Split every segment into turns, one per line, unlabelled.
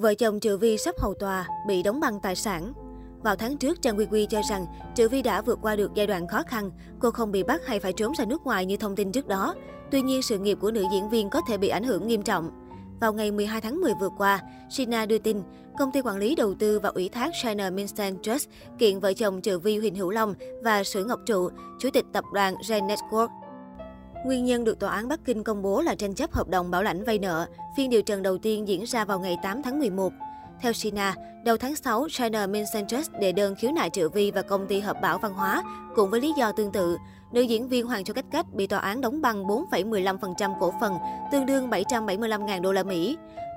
Vợ chồng Trừ Vi sắp hầu tòa, bị đóng băng tài sản. Vào tháng trước, Trang Quy Quy cho rằng Trừ Vi đã vượt qua được giai đoạn khó khăn, cô không bị bắt hay phải trốn ra nước ngoài như thông tin trước đó. Tuy nhiên, sự nghiệp của nữ diễn viên có thể bị ảnh hưởng nghiêm trọng. Vào ngày 12 tháng 10 vừa qua, Sina đưa tin, công ty quản lý đầu tư và ủy thác China Minstan Trust kiện vợ chồng Trừ Vi Huỳnh Hữu Long và Sử Ngọc Trụ, chủ tịch tập đoàn Gen Network. Nguyên nhân được tòa án Bắc Kinh công bố là tranh chấp hợp đồng bảo lãnh vay nợ. Phiên điều trần đầu tiên diễn ra vào ngày 8 tháng 11. Theo Sina, đầu tháng 6, China Mincentrust đệ đơn khiếu nại Triệu Vi và công ty hợp bảo văn hóa, cùng với lý do tương tự. Nữ diễn viên Hoàng Châu Cách Cách bị tòa án đóng băng 4,15% cổ phần, tương đương 775.000 đô la Mỹ.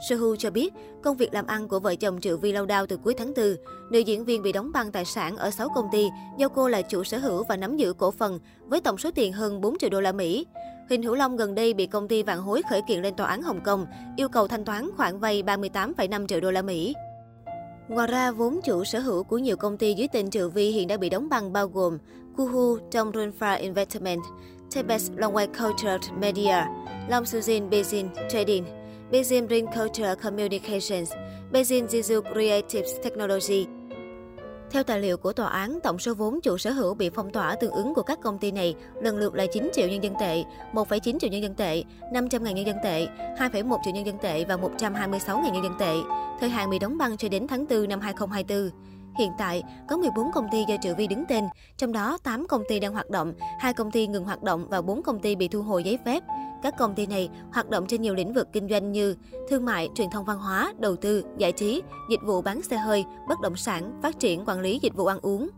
Sohu cho biết, công việc làm ăn của vợ chồng Triệu Vi lao đao từ cuối tháng 4. Nữ diễn viên bị đóng băng tài sản ở 6 công ty do cô là chủ sở hữu và nắm giữ cổ phần với tổng số tiền hơn 4 triệu đô la Mỹ. Huỳnh Hữu Long gần đây bị công ty Vạn Hối khởi kiện lên tòa án Hồng Kông, yêu cầu thanh toán khoản vay 38,5 triệu đô la Mỹ. Ngoài ra, vốn chủ sở hữu của nhiều công ty dưới tên Triệu Vi hiện đã bị đóng băng bao gồm Kuhu trong Dongdunfa Investment, Tibet Longway Cultural Media, Long Suzin Beijing Trading, Beijing Ring Culture Communications, Beijing Jizu Creative Technology. Theo tài liệu của tòa án, tổng số vốn chủ sở hữu bị phong tỏa tương ứng của các công ty này lần lượt là 9 triệu nhân dân tệ, 1,9 triệu nhân dân tệ, 500 ngàn nhân dân tệ, 2,1 triệu nhân dân tệ và 126 ngàn nhân dân tệ. Thời hạn bị đóng băng cho đến tháng 4 năm 2024. Hiện tại, có 14 công ty do Triệu Vi đứng tên, trong đó 8 công ty đang hoạt động, 2 công ty ngừng hoạt động và 4 công ty bị thu hồi giấy phép. Các công ty này hoạt động trên nhiều lĩnh vực kinh doanh như thương mại, truyền thông văn hóa, đầu tư, giải trí, dịch vụ bán xe hơi, bất động sản, phát triển quản lý dịch vụ ăn uống.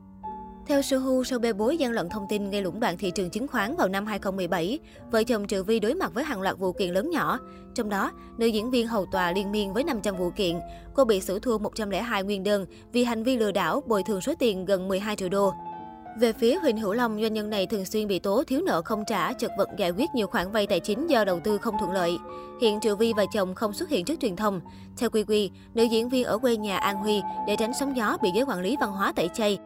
Theo Sohu, sau bê bối gian lận thông tin gây lũng đoạn thị trường chứng khoán vào năm 2017, vợ chồng Trừ Vi đối mặt với hàng loạt vụ kiện lớn nhỏ. Trong đó, nữ diễn viên hầu tòa liên miên với 500 vụ kiện. Cô bị xử thua 102 nguyên đơn vì hành vi lừa đảo bồi thường số tiền gần 12 triệu đô. Về phía Huỳnh Hữu Long, doanh nhân này thường xuyên bị tố thiếu nợ không trả, chật vật giải quyết nhiều khoản vay tài chính do đầu tư không thuận lợi. Hiện Triệu Vi và chồng không xuất hiện trước truyền thông. Theo Quy Quy, nữ diễn viên ở quê nhà An Huy để tránh sóng gió bị giới quản lý văn hóa tẩy chay.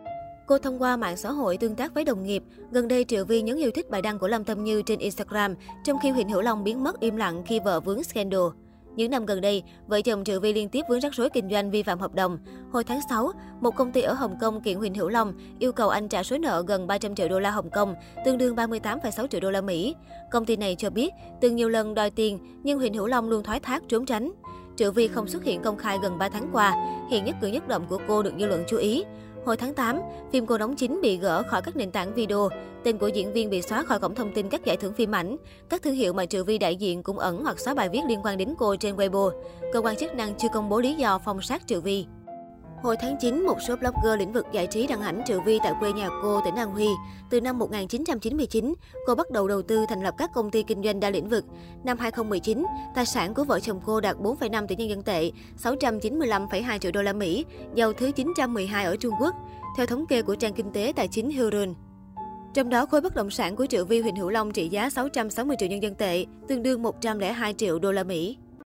Cô thông qua mạng xã hội tương tác với đồng nghiệp. Gần đây, Triệu Vi nhấn yêu thích bài đăng của Lâm Tâm Như trên Instagram, trong khi Huỳnh Hữu Long biến mất im lặng khi vợ vướng scandal. Những năm gần đây, vợ chồng Triệu Vi liên tiếp vướng rắc rối kinh doanh vi phạm hợp đồng. Hồi tháng 6, một công ty ở Hồng Kông kiện Huỳnh Hữu Long yêu cầu anh trả số nợ gần 300 triệu đô la Hồng Kông, tương đương 38,6 triệu đô la Mỹ. Công ty này cho biết từng nhiều lần đòi tiền, nhưng Huỳnh Hữu Long luôn thoái thác trốn tránh. Triệu Vi không xuất hiện công khai gần 3 tháng qua, hiện nhất cử nhất động của cô được dư luận chú ý. Hồi tháng 8, phim cô đóng chính bị gỡ khỏi các nền tảng video. Tên của diễn viên bị xóa khỏi cổng thông tin các giải thưởng phim ảnh. Các thương hiệu mà Trừ Vi đại diện cũng ẩn hoặc xóa bài viết liên quan đến cô trên Weibo. Cơ quan chức năng chưa công bố lý do phong sát Trừ Vi. Hồi tháng 9, một số blogger lĩnh vực giải trí đăng ảnh Triệu Vi tại quê nhà cô, tỉnh An Huy. Từ năm 1999, cô bắt đầu đầu tư thành lập các công ty kinh doanh đa lĩnh vực. Năm 2019, tài sản của vợ chồng cô đạt 4,5 tỷ nhân dân tệ, 695,2 triệu đô la Mỹ, giàu thứ 912 ở Trung Quốc, theo thống kê của trang kinh tế tài chính Hurun. Trong đó, khối bất động sản của Triệu Vi Huỳnh Hữu Long trị giá 660 triệu nhân dân tệ, tương đương 102 triệu đô la Mỹ.